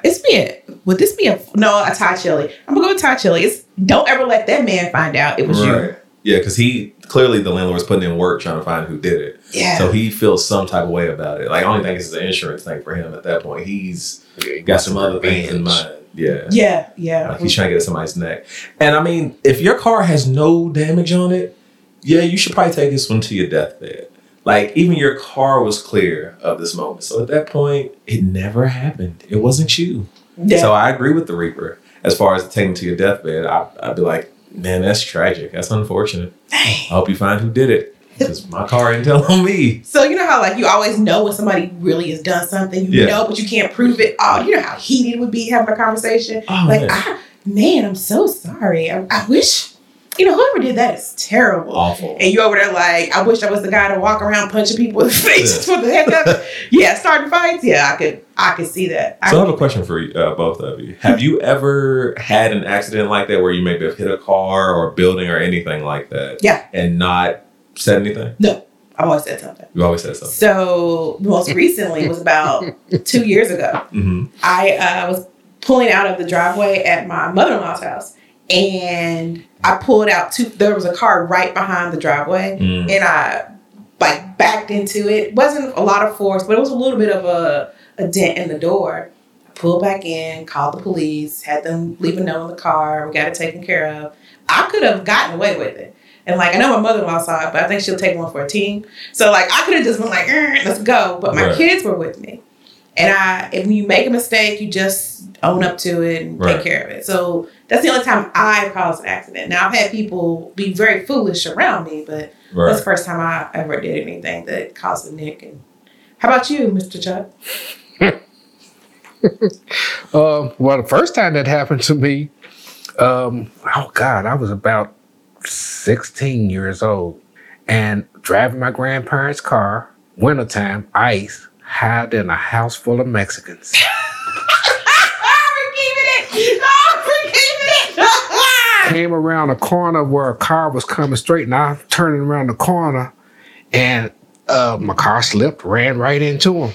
it's a would this be a no a Thai chili? I'm gonna go with Thai chili. It's don't ever let that man find out it was you. Yeah, because he clearly the landlord was putting in work trying to find who did it. Yeah. So he feels some type of way about it. Like, I only think it's an insurance thing for him at that point. He's got some other things in mind. Yeah. yeah, yeah. Like he's trying to get at somebody's neck. And I mean, if your car has no damage on it, yeah, you should probably take this one to your deathbed. Like even your car was clear of this moment. So at that point, it never happened. It wasn't you. yeah. So I agree with the Reaper. As far as taking to your deathbed, I, I'd be like, man, that's tragic. That's unfortunate. I hope you find who did it. Because my car didn't tell on me. So you know how like you always know when somebody really has done something, you Yeah. know, but you can't prove it. Oh, you know how heated it would be having a conversation. Oh, like, man. I, man, I'm so sorry. I, I wish, you know, whoever did that is terrible. Awful. And you over there like, I wish I was the guy to walk around punching people in the face just for the heck of it. Yeah, starting fights. Yeah, I could, I could see that. I So I have a question for you, uh, both of you. Have you ever had an accident like that where you maybe have hit a car or a building or anything like that? Yeah. And not said anything? no, I've always said something. You always said something. So most recently was about two years ago. hmm I uh, was pulling out of the driveway at my mother-in-law's house, and I pulled out two. There was a car right behind the driveway, Mm. and I like backed into it. wasn't a lot of force, but it was a little bit of a, a dent in the door. I pulled back in, called the police, had them leave a note in the car. We got it taken care of. I could have gotten away with it. And like I know my mother-in-law saw it, but I think she'll take one for a team. So like I could have just been like, "Er, let's go. But my Right. kids were with me. And I if you make a mistake, you just own up to it and Right. take care of it. So that's the only time I've caused an accident. Now I've had people be very foolish around me, but that's the first time I ever did anything that caused a nick. And how about you, Mr. Chuck? Um, well, the first time that happened to me, um, oh God, I was about 16 years old and driving my grandparents' car, wintertime, ice, hide in a house full of Mexicans. I'm keeping it. I'm keeping it. Came around a corner where a car was coming straight, and I'm turning around the corner, and uh, my car slipped, ran right into him.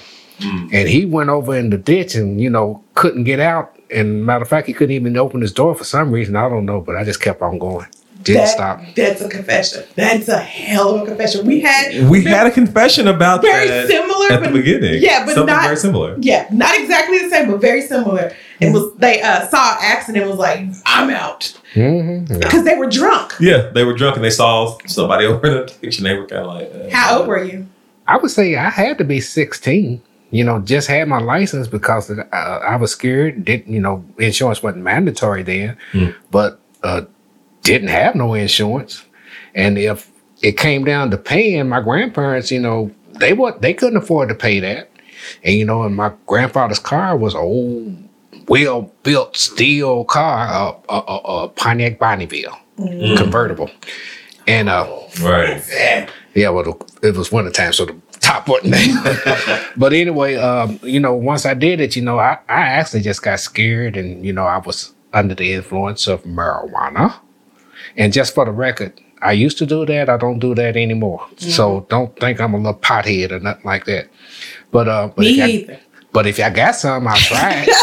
And he went over in the ditch and, you know, couldn't get out. And matter of fact, he couldn't even open his door for some reason. I don't know, but I just kept on going. Didn't That- stop. That's a confession. That's a hell of a confession. We had We had a confession about that. very that similar, at the beginning. yeah, but something not- very similar. yeah, not exactly the same, but very similar. It was they uh, saw an accident, and was like, "I'm out," Mm-hmm. because they were drunk. Yeah, they were drunk and they saw somebody over in the ditch and they were kind of like, uh, How old were you? I would say I had to be 16. You know, just had my license because uh, I was scared. Didn't you know? Insurance wasn't mandatory then, Hmm. but uh, didn't have no insurance. And if it came down to paying, my grandparents, you know, they what they couldn't afford to pay that. And you know, and my grandfather's car was an old, well built steel car, a, a, a, a Pontiac Bonneville convertible, and uh, Right. yeah, well, it was winter time, so the top wasn't there. but anyway, um, you know, once I did it, you know, I, I actually just got scared and, you know, I was under the influence of marijuana. And just for the record, I used to do that. I don't do that anymore. So don't think I'm a little pothead or nothing like that. But uh, but Me if, I, either. but if I got some, I'll try it.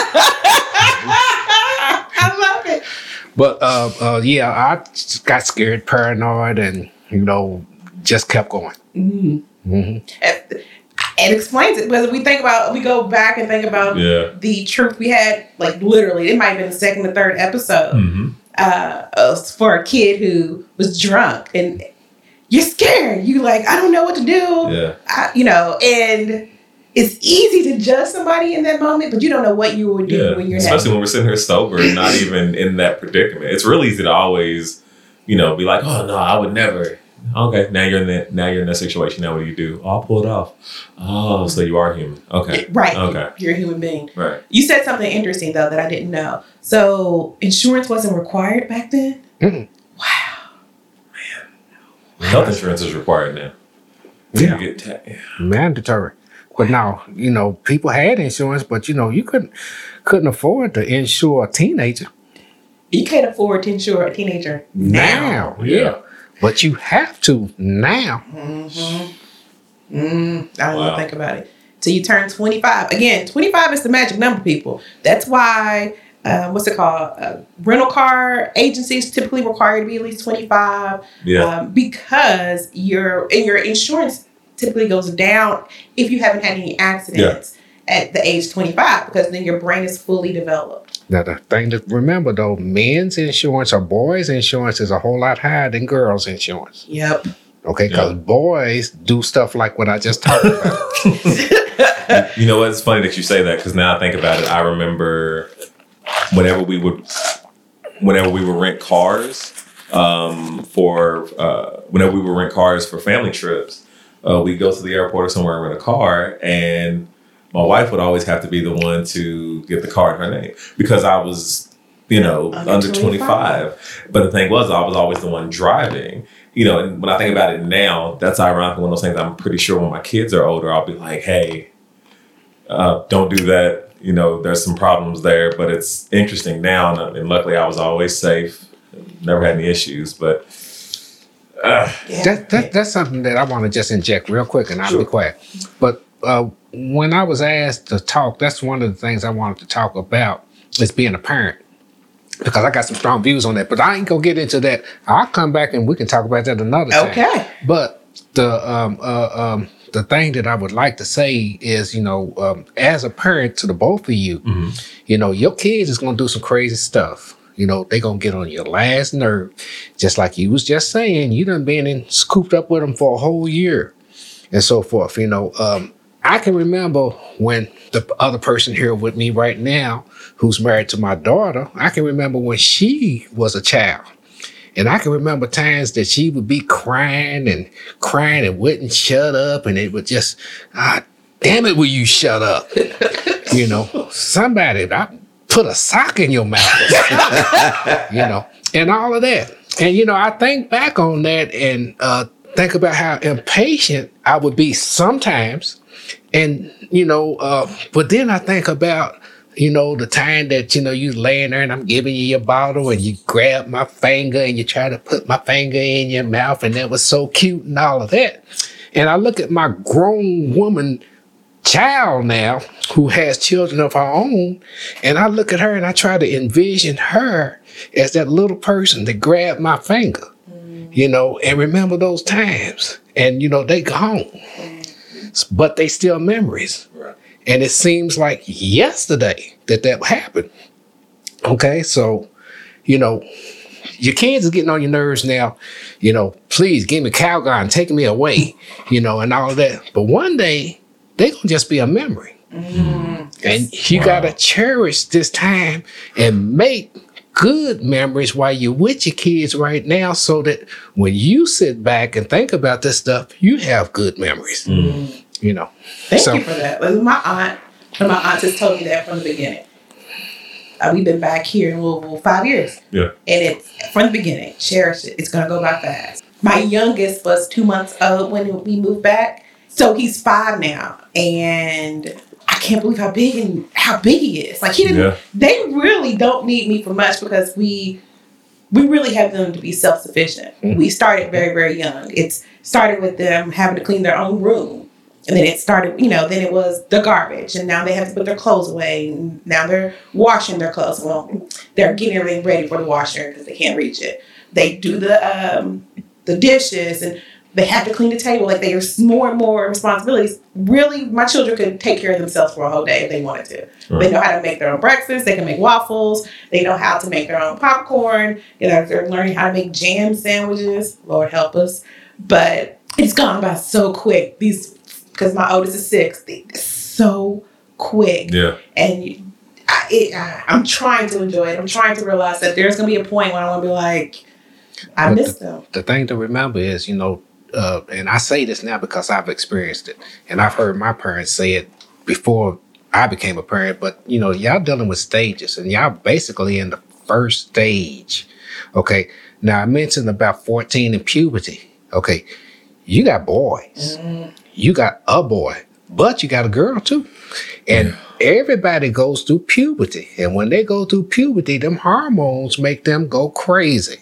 I love it. but uh, uh, yeah, I got scared, paranoid, and you know, just kept going. Mm-hmm. It it explains it because we think about we go back and think about Yeah. the truth we had like literally it might have been the second or third episode hmm uh uh, for a kid who was drunk and you're scared you like i don't know what to do Yeah. I, you know and it's easy to judge somebody in that moment but you don't know what you would do Yeah. when you're Especially not when we're sitting here sober and not even in that predicament. It's really easy to always, you know, be like, oh no, I would never. Okay, now you're in that now you're in that situation. Now what do you do? Oh, I'll pull it off. Oh, so you are human. Okay. right Okay. you're a human being Right. you said something interesting though that i didn't know so insurance wasn't required back then Mm-mm. wow Health insurance is required now. Yeah. You get ta- mandatory. But now, you know, people had insurance, but you know, you couldn't couldn't afford to insure a teenager. you can't afford to insure a teenager Now, yeah. Yeah. But you have to now. Mm-hmm. Mm, I don't Wow. even think about it. Till you turn 25. Again, 25 is the magic number, people. That's why, uh, what's it called? Uh, rental car agencies typically require you to be at least 25 Yeah. um, because your and your insurance typically goes down if you haven't had any accidents at the age 25 because then your brain is fully developed. Now the thing to remember though, men's insurance or boys' insurance is a whole lot higher than girls' insurance. Yep. Okay, because Yeah. boys do stuff like what I just talked about. You know what? It's funny that you say that because now I think about it. I remember whenever we would, whenever we would rent cars um, for, uh, whenever we would rent cars for family trips, uh, we go to the airport or somewhere and rent a car, and my wife would always have to be the one to get the car in her name because I was, you know, Under under, 25. 25. But the thing was, I was always the one driving. You know, and when I think about it now, that's ironic. One of those things I'm pretty sure when my kids are older, I'll be like, hey, uh, don't do that. You know, there's some problems there, but it's interesting now. And, and luckily, I was always safe, never had any issues. But uh, Yeah. that, that that's something that I want to just inject real quick, and I'll Sure. be quiet. But uh, when I was asked to talk, that's one of the things I wanted to talk about is being a parent because I got some strong views on that. But I ain't gonna get into that. I'll come back and we can talk about that another time. Okay. But the um uh um the thing that I would like to say is, you know, um, as a parent to the both of you, you know, your kids is gonna do some crazy stuff. You know, they gonna get on your last nerve, just like you was just saying. You done been in scooped up with them for a whole year, and so forth. You know, um, I can remember when the other person here with me right now, who's married to my daughter, I can remember when she was a child. And I can remember times that she would be crying and crying and wouldn't shut up. And it would just, ah, damn it, will you shut up? you know, somebody, I put a sock in your mouth, you know, and all of that. And, you know, I think back on that and uh, think about how impatient I would be sometimes. And, you know, uh, but then I think about, you know, the time that, you know, you laying there and I'm giving you your bottle and you grab my finger and you try to put my finger in your mouth and that was so cute and all of that. And I look at my grown woman child now who has children of her own and I look at her and I try to envision her as that little person that grabbed my finger, you know, and remember those times. And, you know, they gone, but they still memories. And it seems like yesterday that that happened. Okay, so you know, your kids is getting on your nerves now. You know, please give me Calgon, take me away. You know, and all of that. But one day they gonna just be a memory, mm-hmm. and you gotta cherish this time and make good memories while you're with your kids right now, so that when you sit back and think about this stuff, you have good memories. Mm. You know. Thank So- you for that. My aunt, one of my aunts has told me that from the beginning. Uh, we've been back here in Louisville five years. Yeah. And it's from the beginning. Cherish it. It's gonna go by fast. My youngest was two months old when we moved back. So he's five now. And I can't believe how big and how big he is. Like he didn't Yeah. they really don't need me for much because we we really have them to be self-sufficient. We started very, very young. It's started with them having to clean their own room. And then it started, you know, then it was the garbage. And now they have to put their clothes away. And now they're washing their clothes. Well, they're getting everything ready for the washer because they can't reach it. They do the um, the dishes and they have to clean the table. Like there's more and more responsibilities. Really, my children could take care of themselves for a whole day if they wanted to. They know how to make their own breakfast. They can make waffles. They know how to make their own popcorn. You know, they're learning how to make jam sandwiches. Lord help us. But it's gone by so quick. These, because my oldest is six, they, so quick. Yeah. And you, I, it, I, I'm trying to enjoy it. I'm trying to realize that there's going to be a point when I want to be like, I But miss them. the thing to remember is, you know, uh, and I say this now because I've experienced it, and I've heard my parents say it before I became a parent. But you know, y'all dealing with stages, and y'all basically in the first stage. Okay, now I mentioned about fourteen and puberty. Okay, you got boys, you got a boy, but you got a girl too, and everybody goes through puberty, and when they go through puberty, them hormones make them go crazy.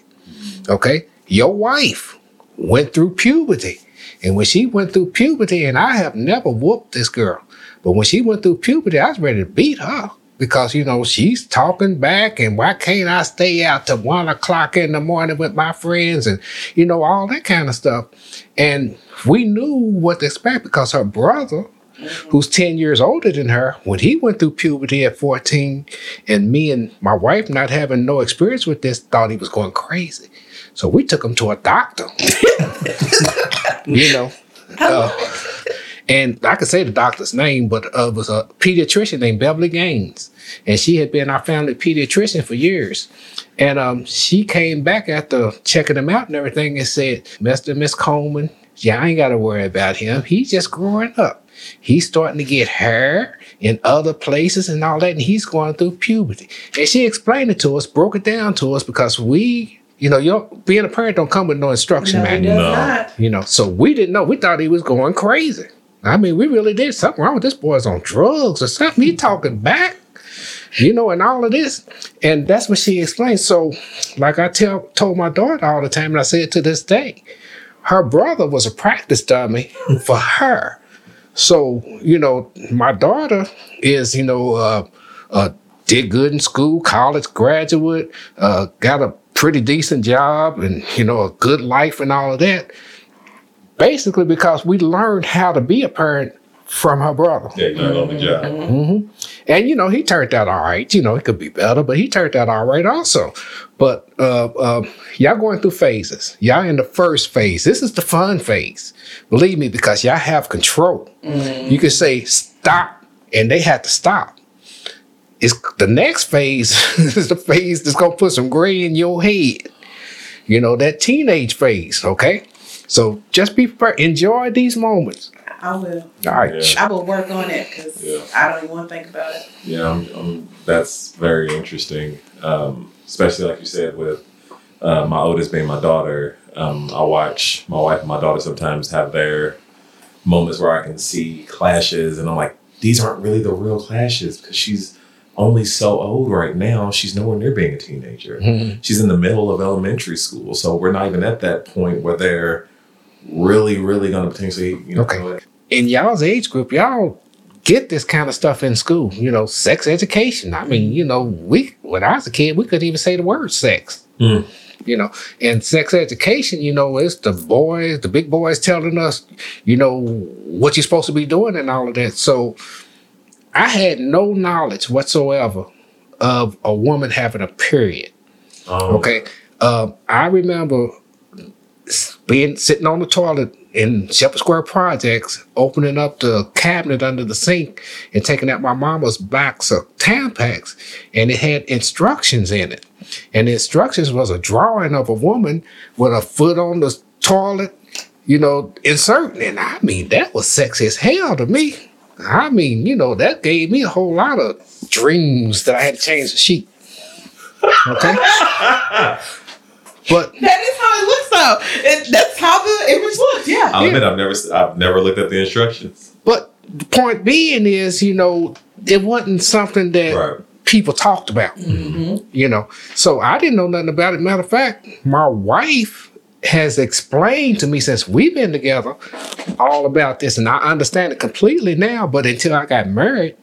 Okay. Your wife went through puberty. And when she went through puberty, and I have never whooped this girl, but when she went through puberty, I was ready to beat her because, you know, she's talking back and why can't I stay out till one o'clock in the morning with my friends and, you know, all that kind of stuff. And we knew what to expect because her brother, who's 10 years older than her, when he went through puberty at 14, and me and my wife, not having no experience with this, thought he was going crazy. So we took him to a doctor. you know. Uh, and I could say the doctor's name, but uh, it was a pediatrician named Beverly Gaines. And she had been our family pediatrician for years. And um, she came back after checking him out and everything and said, Mr. Miss Coleman, yeah, I ain't got to worry about him. He's just growing up. He's starting to get hair in other places and all that, and he's going through puberty. And she explained it to us, broke it down to us because we, you know, you're, being a parent don't come with no instruction No, manual. No. You know, so we didn't know. We thought he was going crazy. I mean, we really did something wrong with this boy's on drugs or something. He talking back, you know, and all of this. And that's what she explained. So, like I tell told my daughter all the time, and I say it to this day, her brother was a practice dummy for her. So, you know, my daughter is, you know, uh, uh, did good in school, college graduate, uh, got a pretty decent job, and you know a good life and all of that. Basically, because we learned how to be a parent from her brother. Yeah, you learn on the job. hmm And you know, he turned out all right. You know, it could be better, but he turned out all right also. But uh, uh, y'all going through phases. Y'all in the first phase. This is the fun phase. Believe me, because y'all have control. You can say stop, and they have to stop. It's the next phase is the phase that's gonna put some gray in your head. You know that teenage phase. Okay, so just be prepared. Enjoy these moments. I will. All right. Yeah. I will work on it because Yeah. I don't even want to think about it. Yeah, I'm, I'm, that's very interesting. Um, especially like you said, with uh, my oldest being my daughter. Um, I watch my wife and my daughter sometimes have their moments where I can see clashes, and I'm like, these aren't really the real clashes because she's only so old right now. She's nowhere near being a teenager. Mhm. She's in the middle of elementary school, so we're not even at that point where they're really, really going to potentially, you know, Okay. in y'all's age group, y'all get this kind of stuff in school. You know, sex education. I mean, you know, we when I was a kid, we couldn't even say the word sex. Mm. You know, and sex education, you know, it's the boys, the big boys telling us, you know, what you're supposed to be doing and all of that. So I had no knowledge whatsoever of a woman having a period. Um, Okay. Um, I remember being sitting on the toilet in Sheppard Square Projects, opening up the cabinet under the sink and taking out my mama's box of Tampax, and it had instructions in it. And the instructions was a drawing of a woman with a foot on the toilet, you know, inserting. And I mean, that was sexy as hell to me. I mean, you know, that gave me a whole lot of dreams that I had to change the sheet. Okay. But That is how it looks, though. It, that's how the image looks. Yeah. I'll admit I've never I've never looked at the instructions. but the point being is, you know, it wasn't something that Right. people talked about. Mm-hmm. You know, so I didn't know nothing about it. Matter of fact, my wife has explained to me since we've been together all about this, and I understand it completely now. But until I got married,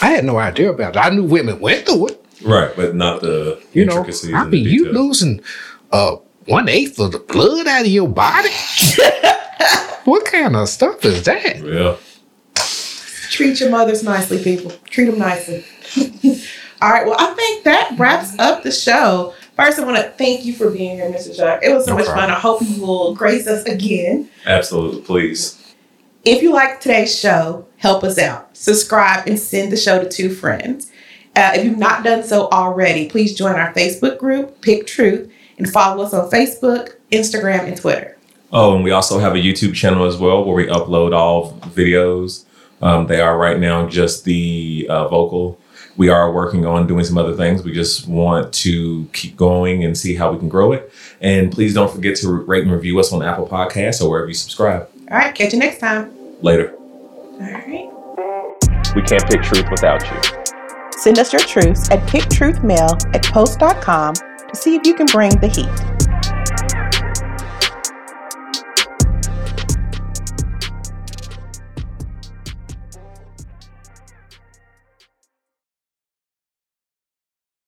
I had no idea about it. I knew women went through it. Right, but not the You know, intricacies. I mean, you losing uh one eighth of the blood out of your body. what kind of stuff is that? Yeah. Treat your mothers nicely, people. Treat them nicely. All right. Well, I think that wraps up the show. First, I want to thank you for being here, Mr. Chuck. It was so No much problem. fun. I hope you will grace us again. Absolutely. Please. If you like today's show, help us out. Subscribe and send the show to two friends. Uh, if you've not done so already, please join our Facebook group, Pick Truth, and follow us on Facebook, Instagram, and Twitter. Oh, and we also have a YouTube channel as well where we upload all videos. Um, they are right now just the uh, vocal. We are working on doing some other things. We just want to keep going and see how we can grow it. And please don't forget to rate and review us on Apple Podcasts or wherever you subscribe. All right. Catch you next time. Later. All right. We can't pick truth without you. Send us your truths at picktruthmail at post.com to see if you can bring the heat.